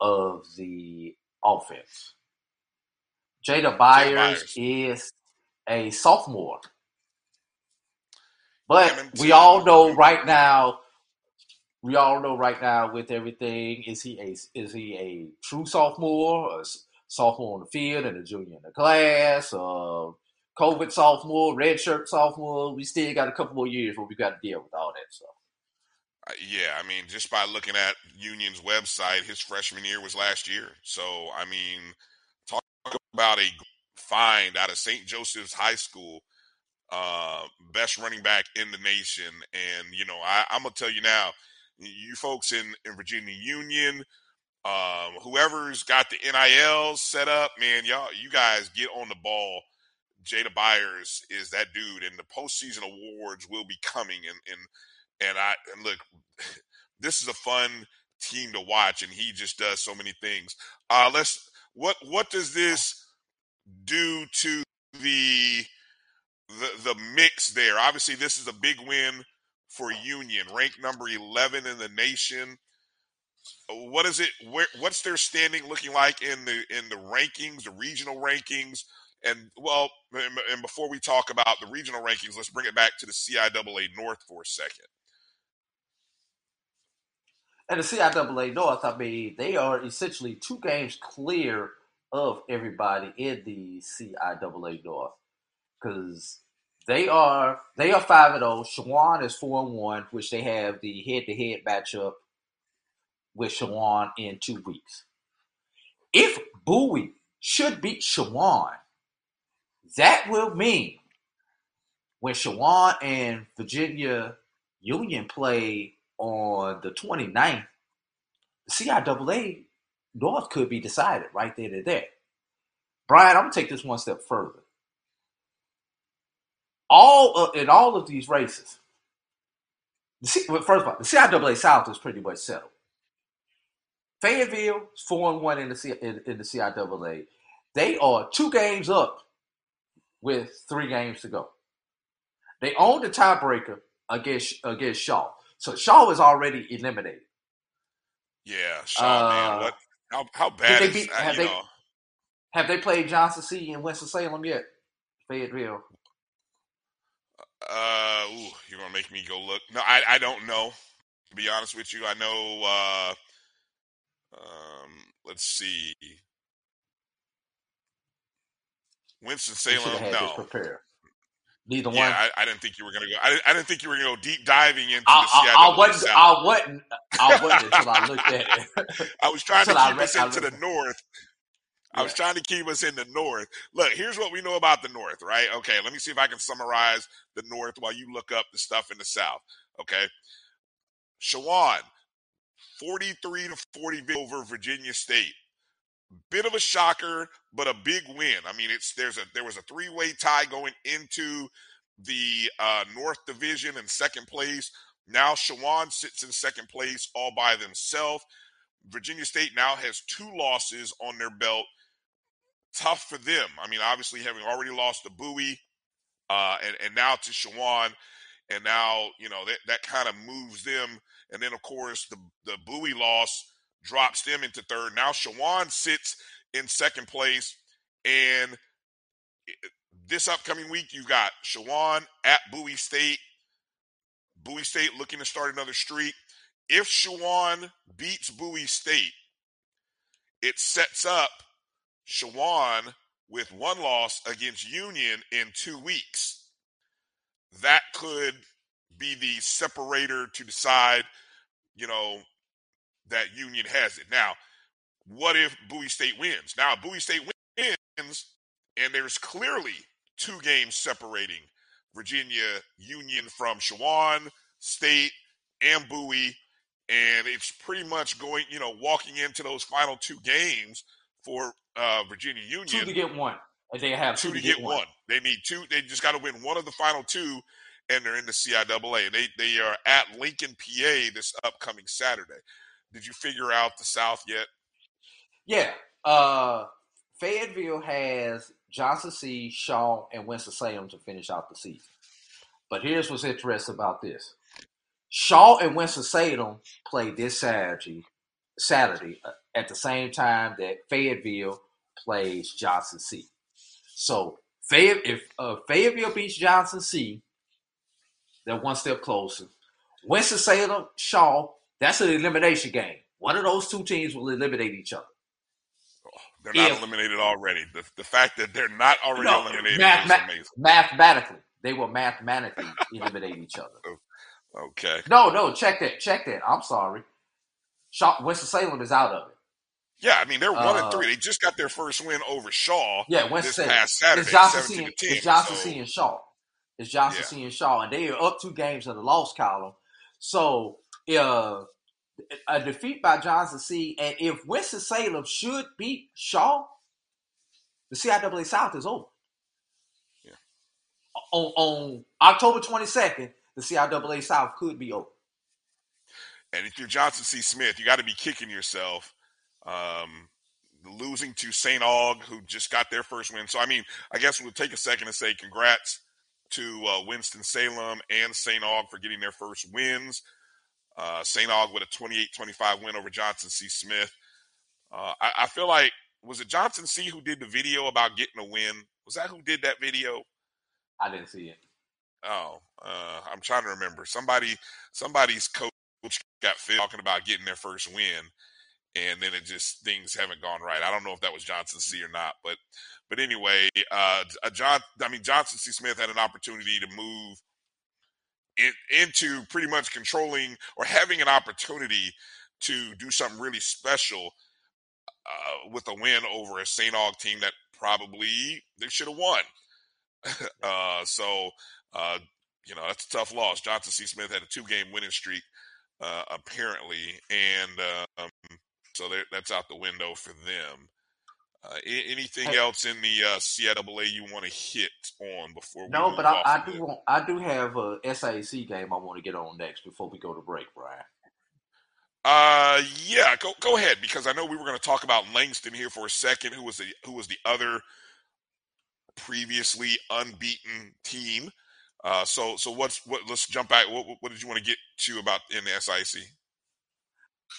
of the offense. Jada Byers, Byers. is a sophomore. But we all know right now, we all know right now with everything, is he a is he a true sophomore, a sophomore on the field and a junior in the class, or COVID sophomore, redshirt sophomore? We still got a couple more years where we got to deal with all that stuff. Uh, Yeah, I mean, just by looking at Union's website, his freshman year was last year. So, I mean, talk about a find out of St. Joseph's High School, uh, best running back in the nation. And, you know, I, I'm going to tell you now, you folks in, in Virginia Union, um, whoever's got the NIL set up, man, y'all, you guys get on the ball. Jada Byers is that dude, and the postseason awards will be coming. And, and and I and look, this is a fun team to watch, and he just does so many things. Uh, let's what what does this do to the the the mix there? Obviously, this is a big win for Union, ranked number eleven in the nation. What is it? Where what's their standing looking like in the in the rankings, the regional rankings? And well, and and before we talk about the regional rankings, let's bring it back to the CIAA North for a second. And the CIAA North, I mean, they are essentially two games clear of everybody in the CIAA North because they are they are five and zero. Chowan is four and one, which they have the head to head matchup with Chowan in two weeks. If Bowie should beat Chowan, that will mean when Chowan and Virginia Union play on the 29th, the CIAA North could be decided right there to there. Brian, I'm gonna take this one step further. All of, in all of these races, the C, well, first of all, the CIAA South is pretty much settled. Fayetteville is four and one in the C, in, in the CIAA. They are two games up with three games to go. They own the tiebreaker against against Shaw. So Shaw was already eliminated. Yeah, Shaw, man, Uh, what? How how bad is beat- that? have they- Have they played Johnson C in Winston Salem yet? Fayetteville. uh, ooh, you're gonna make me go look. No, I I don't know. To be honest with you, I know. uh Um, let's see. Winston We should have Salem, no. Neither Yeah, one. I, I didn't think you were gonna go. I didn't, I didn't think you were gonna go deep diving into I, the I, CIAA I wasn't. South. I wasn't. I wasn't until I looked at it. I was trying to keep read- us into the north. I was trying to keep us in the north. Look, here's what we know about the north, right? Okay, let me see if I can summarize the north while you look up the stuff in the south. Okay. Chowan, 43 to 40 over Virginia State. Bit of a shocker, but a big win. I mean, it's there's a there was a three-way tie going into the uh, North Division in second place. Now Chowan sits in second place all by themselves. Virginia State now has two losses on their belt. Tough for them. I mean, obviously having already lost to Bowie, uh, and and now to Chowan, and now you know that that kind of moves them. And then of course the the Bowie loss drops them into third. Now Chowan sits in second place, and eh, this upcoming week you've got Chowan at Bowie State. Bowie State looking to start another streak. If Chowan beats Bowie State, it sets up Chowan with one loss against Union in two weeks. That could be the separator to decide, you know, that Union has it. Now, what if Bowie State wins? Now, Bowie State wins, and there's clearly two games separating Virginia Union from Chowan State and Bowie, and it's pretty much going, you know, walking into those final two games for uh, Virginia Union. Two to get one. They have two to get one. They need two. They just got to win one of the final two, and they're in the CIAA. And they they are at Lincoln, PA, this upcoming Saturday. Did you figure out the South yet? Yeah. Uh, Fayetteville has Johnson C, Shaw, and Winston-Salem to finish out the season. But here's what's interesting about this. Shaw and Winston-Salem play this Saturday, Saturday uh, at the same time that Fayetteville plays Johnson C. So if uh, Fayetteville beats Johnson C, they're one step closer. Winston-Salem, Shaw, that's an elimination game. One of those two teams will eliminate each other. They're not If- eliminated already. The, the fact that they're not already No, eliminated mathema- is amazing. mathematically, they will mathematically eliminate each other. Okay. No, no, check that, check that. I'm sorry. Shaw, Winston-Salem is out of it. Yeah, I mean they're one Uh, and three. They just got their first win over Shaw. Yeah, this Winston-Salem. past Saturday, It's Johnson C. seventeen and- ten. It's Johnson so- and Shaw. It's Johnson Yeah. C. and Shaw, and they are up two games in the loss column. So, uh, a defeat by Johnson C. And if Winston Salem should beat Shaw, the CIAA South is over. Yeah. On, on October 22nd, the CIAA South could be over. And if you're Johnson C. Smith, you got to be kicking yourself. Um, losing to St. Aug, who just got their first win. So, I mean, I guess we'll take a second and say congrats to uh, Winston Salem and St. Aug for getting their first wins. Uh, St. Aug with a 28 25 win over Johnson C. Smith. Uh, I, I feel like, was it Johnson C. who did the video about getting a win? Was that who did that video? I didn't see it. Oh, uh, I'm trying to remember. Somebody, somebody's coach got fit talking about getting their first win, and then it just things haven't gone right. I don't know if that was Johnson C or not, but but anyway, uh, uh, John. I mean, Johnson C. Smith had an opportunity to move in, into pretty much controlling or having an opportunity to do something really special uh, with a win over a St. Aug team that probably they should have won. uh, so, uh, you know, that's a tough loss. Johnson C. Smith had a two game winning streak, uh, apparently. And um, so that's out the window for them. Uh, anything else in the uh, CIAA you want to hit on before we No, but I, I do want, I do have a SIAC game I want to get on next before we go to break, Brian. Uh, yeah, go go ahead because I know we were going to talk about Langston here for a second, who was the who was the other previously unbeaten team. Uh, so so what's what? Let's jump back. What what did you want to get to about in the SIAC?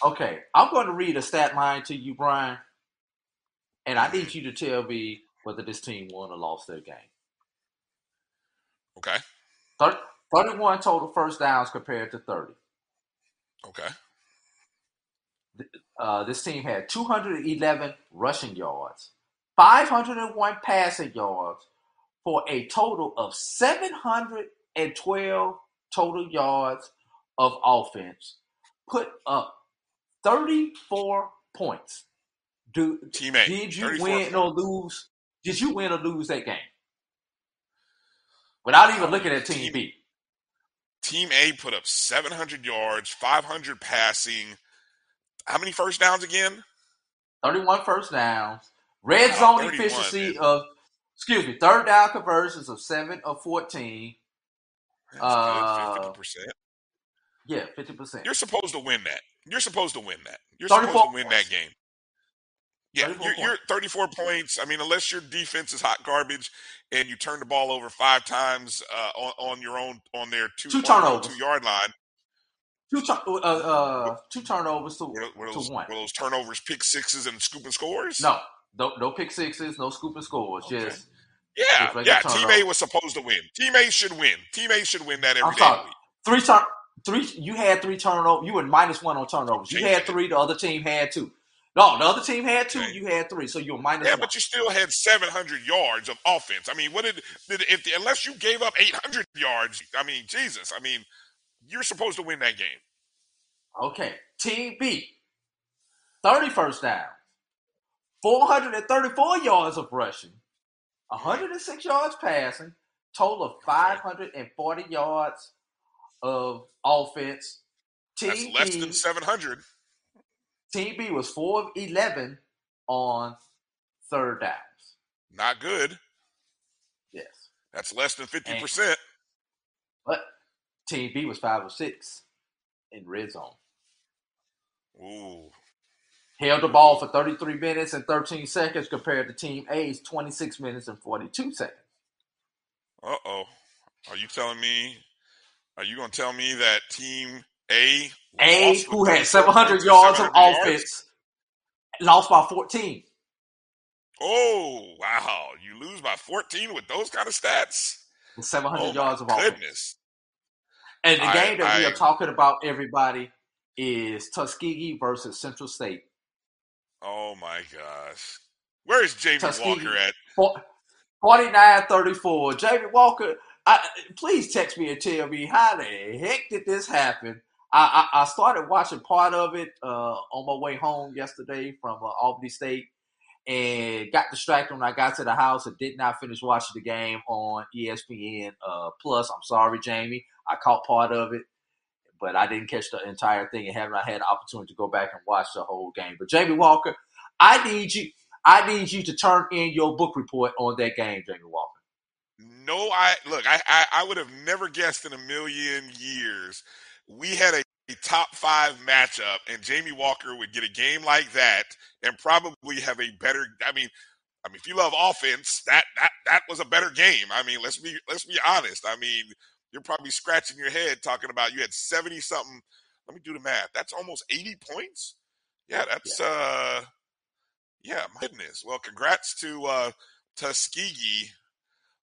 Okay, I'm going to read a stat line to you, Brian, and I need you to tell me whether this team won or lost their game. Okay, Thir- 31 total first downs compared to 30. okay, Uh, this team had 211 rushing yards, 501 passing yards, for a total of 712 total yards of offense. Put up 34 points. Do, Team A, did you 34 win or lose? Did you win or lose that game? Without even looking at Team B. Team A put up 700 yards, 500 passing. How many first downs again? 31 first downs, red Wow, zone 31, efficiency of, excuse me, third down conversions of 7 of 14. That's Uh, good, 50%. Yeah, 50%. You're supposed to win that. You're supposed to win that. You're supposed to win that game. Yeah, 34 you're, you're 34 points. I mean, unless your defense is hot garbage and you turn the ball over five times uh, on, on your own on their two, Two turnovers. two yard line. Two, tur- uh, uh, two turnovers to, Were, were to one. were those turnovers pick sixes and scooping scores? No, no, no pick sixes, no scooping scores. Okay. Just Yeah, Just yeah. Team A was supposed to win. Team A should win. Team A should win that every I'm day sorry. three turn, three. You had three turnovers. You were minus one on turnovers. You had three. The other team had two. No, the other team had two. You had three. So you're minus Yeah, one. but you still had 700 yards of offense. I mean, what did, did if the, unless you gave up 800 yards? I mean, Jesus. I mean, you're supposed to win that game. Okay, Team B, 30 first downs, 434 yards of rushing, 106 yards passing, total of 540 yards of offense. That's less B, than 700. Team B was 4 of 11 on third downs. Not good. Yes. That's less than 50%. But Team B was 5 of 6 in red zone. Ooh. held the ball for 33 minutes and 13 seconds compared to Team A's 26 minutes and 42 seconds. Uh oh. Are you telling me? Are you going to tell me that Team A, A, who had 700 points and yards of 700 yards? offense, lost by 14. Oh wow! You lose by 14 with those kind of stats. With 700 Oh yards of offense. goodness! And the I- game that we are talking about, everybody, is Tuskegee versus Central State. Oh my gosh! Where is Jamie Tuskegee. Walker at? For- 49-34. Jamie Walker, I, please text me and tell me how the heck did this happen? I, I, started watching part of it uh, on my way home yesterday from uh, Albany State and got distracted when I got to the house and did not finish watching the game on ESPN uh, Plus. I'm sorry, Jamie. I caught part of it, but I didn't catch the entire thing and haven't had the opportunity to go back and watch the whole game. But Jamie Walker, I need you. I need you to turn in your book report on that game, Jamie Walker. No, I look. I, I I would have never guessed in a million years we had a, top five matchup, and Jamie Walker would get a game like that, and probably have a better. I mean, I mean, if you love offense, that that that was a better game. I mean, let's be let's be honest. I mean, you're probably scratching your head talking about you had seventy something. Let me do the math. That's almost eighty points. Yeah, that's uh, yeah, my goodness. Well, congrats to uh Tuskegee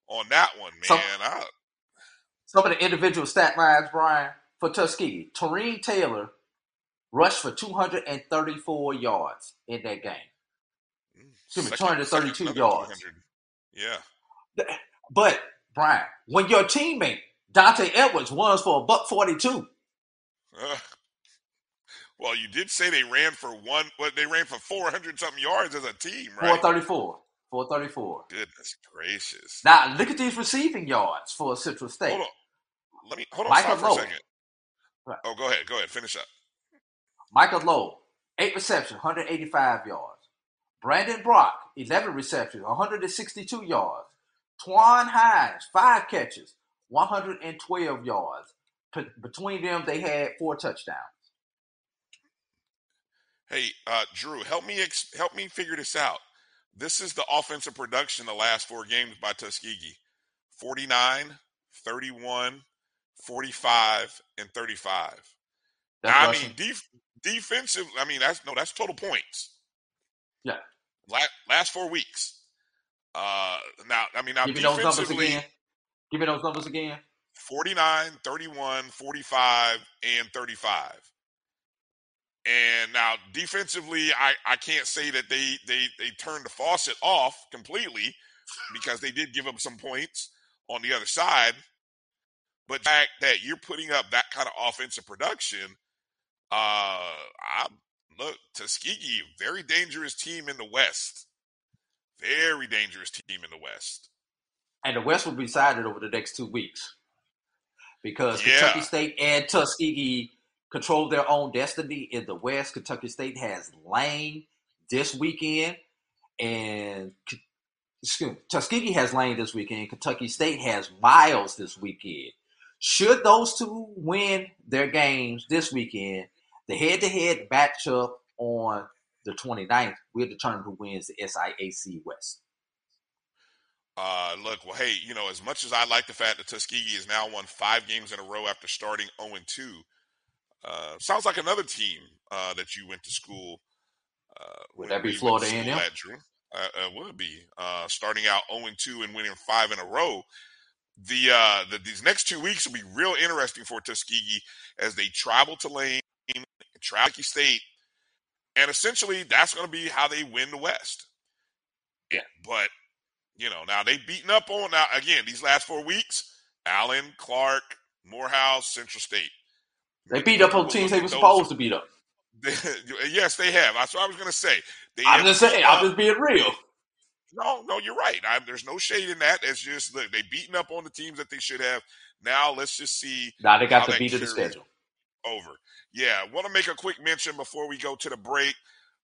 on that one, man. I, Some of the individual stat lines, Brian, for Tuskegee. Tareen Taylor rushed for 234 yards in that game. Excuse me, second- 232 second yards. 200. Yeah. But, Brian, when your teammate, Dante Edwards, runs for a buck 42, Uh, well, you did say they ran for one. What they ran for four hundred something yards as a team, right? 434. 434. Goodness gracious! Now, look at these receiving yards for Central State. Hold on. Let me hold on. Michael for a second. Right. Oh, go ahead. Go ahead. Finish up. Michael Lowe, eight receptions, 185 yards. Brandon Brock, 11 receptions, 162 yards. Twan Hines, five catches, 112 yards. P- between them, they had four touchdowns. Hey, uh, Drew, help me ex- help me figure this out. This is the offensive production the last four games by Tuskegee 49, 31, 45, and 35. Now, I mean, def- defensive, I mean, that's no, that's total points. Yeah. La- last four weeks. Uh, now, I mean, now Give me those numbers defensively, again. Give me those numbers again. 49, 31, 45, and 35. And now defensively, I, I can't say that they, they they turned the faucet off completely because they did give up some points on the other side. But the fact that you're putting up that kind of offensive production, uh, I look Tuskegee, very dangerous team in the West. Very dangerous team in the West. And the West will be decided over the next two weeks because Yeah. Kentucky State and Tuskegee control their own destiny in the West. Kentucky State has Lane this weekend, and excuse me, Tuskegee has Lane this weekend. Kentucky State has Miles this weekend. Should those two win their games this weekend, the head-to-head matchup on the 29th will determine who wins the SIAC West. Uh, look, well, hey, you know, as much as I like the fact that Tuskegee has now won five games in a row after starting 0 2, uh, sounds like another team uh, that you went to school. Uh, Would that be Florida went to school A&M? at, Drew. Uh, uh, would be uh, starting out 0 2 and winning five in a row. The, uh, the these next two weeks will be real interesting for Tuskegee as they travel to Lane, travel to State, and essentially that's going to be how they win the West. Yeah. But you know, now they've beaten up on now again these last four weeks. Allen, Clark, Morehouse, Central State. They beat up on teams they were supposed to beat up. yes, they have. That's what I was going to say. They I'm just saying. I'm just being real. No, no, you're right. I, there's no shade in that. It's just look, they beaten up on the teams that they should have. Now let's just see Now they got the beat of the schedule. over. Yeah, want to make a quick mention before we go to the break.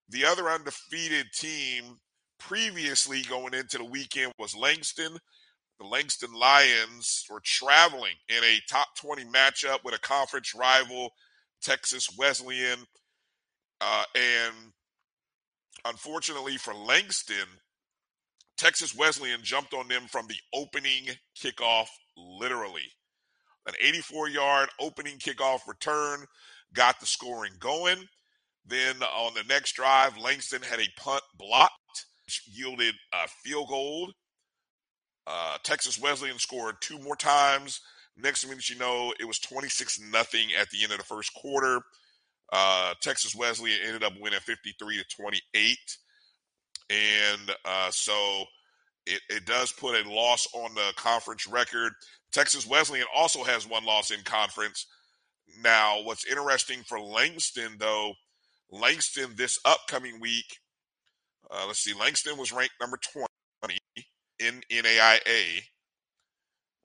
The other undefeated team previously going into the weekend was Langston. The Langston Lions were traveling in a top 20 matchup with a conference rival, Texas Wesleyan. Uh, and unfortunately for Langston, Texas Wesleyan jumped on them from the opening kickoff, literally. An 84 yard opening kickoff return got the scoring going. Then on the next drive, Langston had a punt blocked, which yielded a field goal. Uh, Texas Wesleyan scored two more times. Next minute, you know, it was 26 nothing at the end of the first quarter. Uh, Texas Wesleyan ended up winning 53 to 28. And uh, so it, it does put a loss on the conference record. Texas Wesleyan also has one loss in conference. Now, what's interesting for Langston, though, Langston this upcoming week, uh, let's see, Langston was ranked number 20 in NAIA.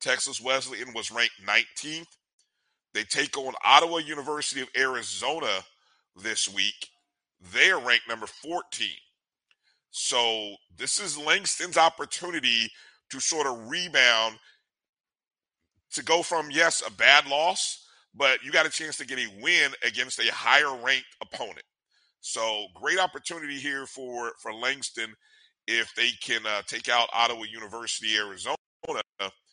Texas Wesleyan was ranked 19th. They take on Ottawa University of Arizona this week. They are ranked number 14. So this is Langston's opportunity to sort of rebound to go from, yes, a bad loss, but you got a chance to get a win against a higher ranked opponent. So great opportunity here for, for Langston if they can uh, take out Ottawa University, Arizona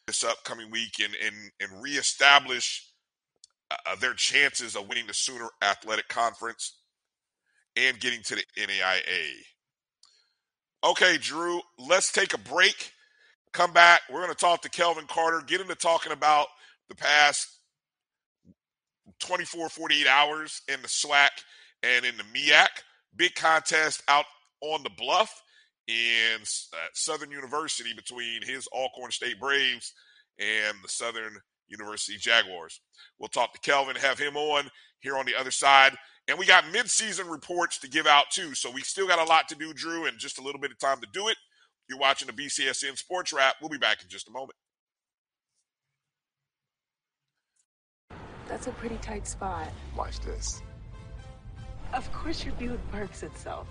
this upcoming week and, and, and reestablish uh, their chances of winning the Sooner Athletic Conference and getting to the NAIA. Okay, Drew, let's take a break. Come back. We're going to talk to Kelvin Carter, get into talking about the past 24, 48 hours in the SWAC and in the MEAC. Big contest out on the bluff in uh, Southern University between his Alcorn State Braves and the Southern University Jaguars. We'll talk to Kelvin, have him on here on the other side. And we got midseason reports to give out too. So we still got a lot to do, Drew, and just a little bit of time to do it. You're watching the BCSN Sports Wrap. We'll be back in just a moment. That's a pretty tight spot. Watch this. Of course your Buick parks itself.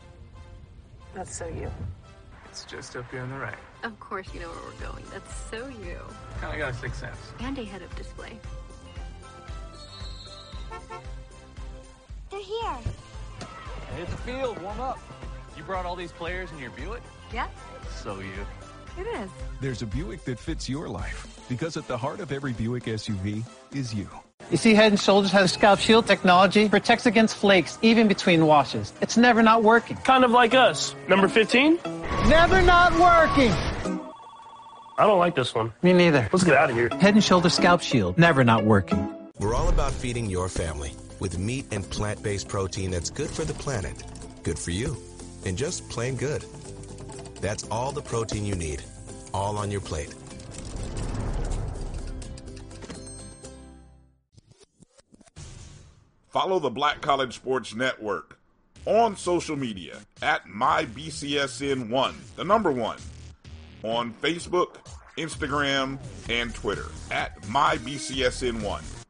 That's so you. It's just up here on the right. Of course you know where we're going. That's so you. Kinda got a sixth sense. And a head-up display. They're here. Hey, it's a field. Warm up. You brought all these players in your Buick? Yeah. So you. It is. There's a Buick that fits your life because at the heart of every Buick SUV is you. You see, Head & Shoulders has a Scalp Shield technology, protects against flakes even between washes. It's never not working. Kind of like us. Number 15? Never not working. I don't like this one. Me neither. Let's get out of here. Head & Shoulders Scalp Shield, never not working. We're all about feeding your family with meat and plant-based protein that's good for the planet, good for you, and just plain good. That's all the protein you need, all on your plate. Follow the Black College Sports Network on social media at MyBCSN1, the number one, on Facebook, Instagram, and Twitter at MyBCSN1.